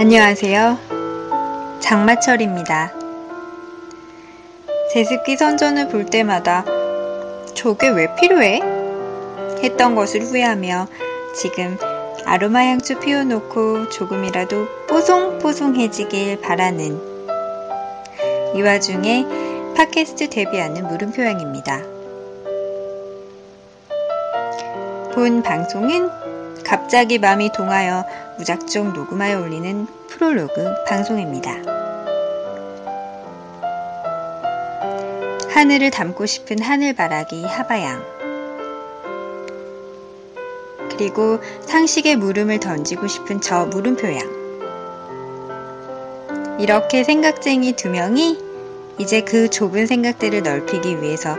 안녕하세요. 장마철입니다. 제습기 선전을 볼 때마다 저게 왜 필요해? 했던 것을 후회하며 지금 아로마 향초 피워놓고 조금이라도 뽀송뽀송해지길 바라는 이 와중에 팟캐스트 데뷔하는 물음표양입니다. 본 방송은 갑자기 마음이 동하여 무작정 녹음하여 올리는 프롤로그 방송입니다. 하늘을 담고 싶은 하늘바라기 하바양. 그리고 상식의 물음을 던지고 싶은 저 물음표양. 이렇게 생각쟁이 두 명이 이제 그 좁은 생각들을 넓히기 위해서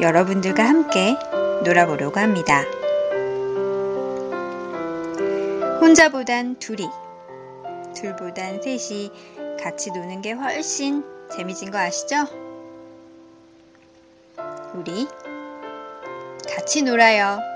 여러분들과 함께 놀아보려고 합니다. 혼자보단 둘이, 둘보단 셋이 같이 노는 게 훨씬 재미진 거 아시죠? 우리 같이 놀아요.